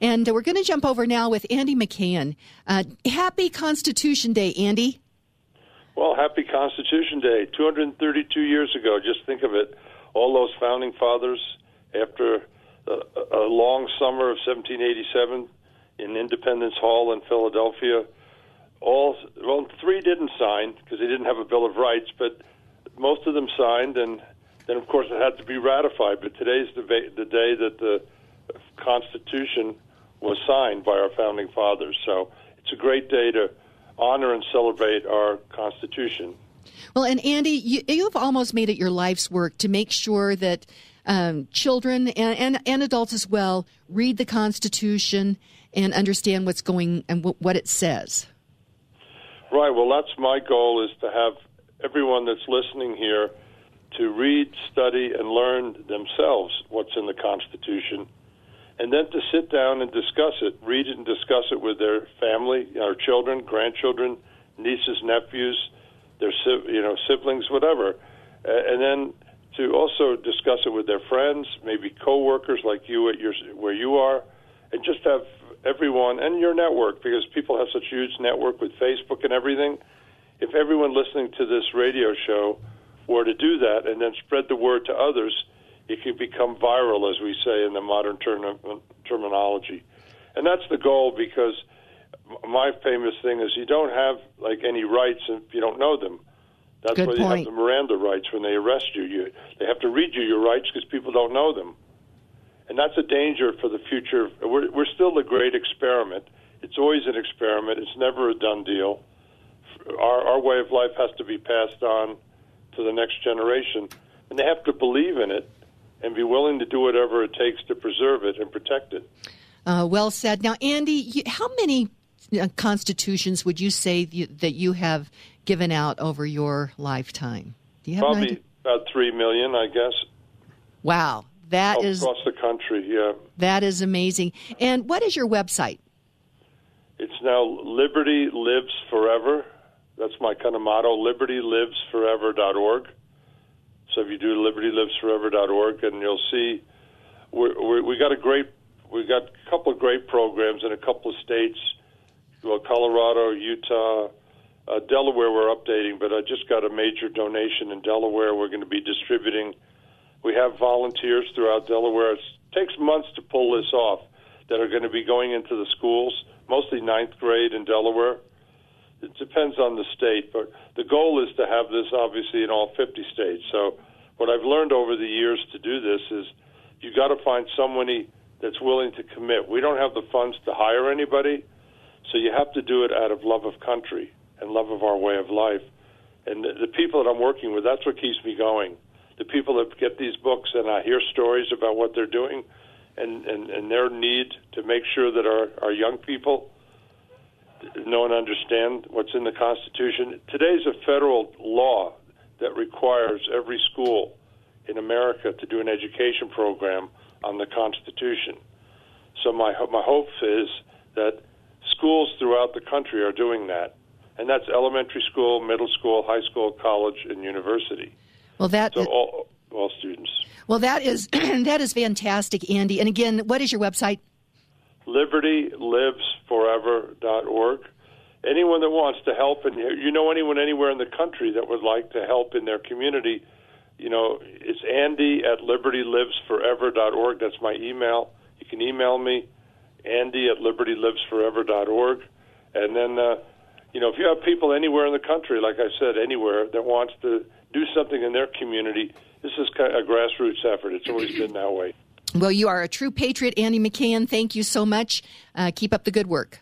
And we're going to jump over now with Andy McKean. Uh, happy Constitution Day, Andy. Well, happy Constitution Day. 232 years ago, just think of it. All those founding fathers, after a, a long summer of 1787 in Independence Hall in Philadelphia, all well, three didn't sign because they didn't have a Bill of Rights, but most of them signed, and then of course it had to be ratified. But today's the, the day that the Constitution was signed by our founding fathers. So it's a great day to honor and celebrate our Constitution. Well, and Andy, you, you've almost made it your life's work to make sure that um, children and, and, and, adults as well read the Constitution and understand what's going and w- what it says. Right. Well, that's my goal is to have everyone that's listening here to read, study, and learn themselves what's in the Constitution and then to sit down and discuss it, read it and discuss it with their family, our children, grandchildren, nieces, nephews, their you know siblings, whatever, and then to also discuss it with their friends, maybe coworkers like you at your where you are, and just have everyone and your network because people have such huge network with Facebook and everything. If everyone listening to this radio show were to do that and then spread the word to others it can become viral, as we say in the modern term- terminology. And that's the goal because my famous thing is you don't have like any rights if you don't know them. That's Good why point. you have the Miranda rights when they arrest you. You they have to read you your rights because people don't know them, and that's a danger for the future. We're we're still a great experiment. It's always an experiment. It's never a done deal. Our our way of life has to be passed on to the next generation, and they have to believe in it and be willing to do whatever it takes to preserve it and protect it. Uh, well said. Now, Andy, you, how many uh, constitutions would you say you, that you have given out over your lifetime? Do you have Probably about three million, I guess. Wow, that is across the country. Yeah, that is amazing. And what is your website? It's now Liberty Lives Forever. That's my kind of motto: LibertyLivesForever.org. So if you do libertylivesforever.org, and you'll see we're, we we got a great we got a couple of great programs in a couple of states, well, Colorado, Utah, uh, Delaware. We're updating, but I just got a major donation in Delaware. We're going to be distributing. We have volunteers throughout Delaware. It takes months to pull this off. That are going to be going into the schools, mostly ninth grade in Delaware it depends on the state, but the goal is to have this obviously in all 50 states. So, what I've learned over the years to do this is you got to find somebody that's willing to commit. We don't have the funds to hire anybody, so you have to do it out of love of country and love of our way of life. And the, the people that I'm working with, that's what keeps me going. The people that get these books and I hear stories about what they're doing and, and, and their need to make sure that our, our young people know and understand what's in the Constitution. Today's a federal law that requires every school in America to do an education program on the Constitution. So my my hope is that schools throughout the country are doing that, and that's elementary school, middle school, high school, college, and university. Well, that so all, all students. Well, that is that is fantastic, Andy. And again, what is your website? libertylivesforever.org. Anyone that wants to help, and you know anyone anywhere in the country that would like to help in their community, you know, it's Andy at libertylivesforever.org. That's my email. You can email me, Andy at libertylivesforever.org. And then, uh, you know, if you have people anywhere in the country, like I said, anywhere that wants to do something in their community, this is kind of a grassroots effort. It's always been that way. Well, you are a true patriot, Andy McKean. Thank you so much. Uh, keep up the good work.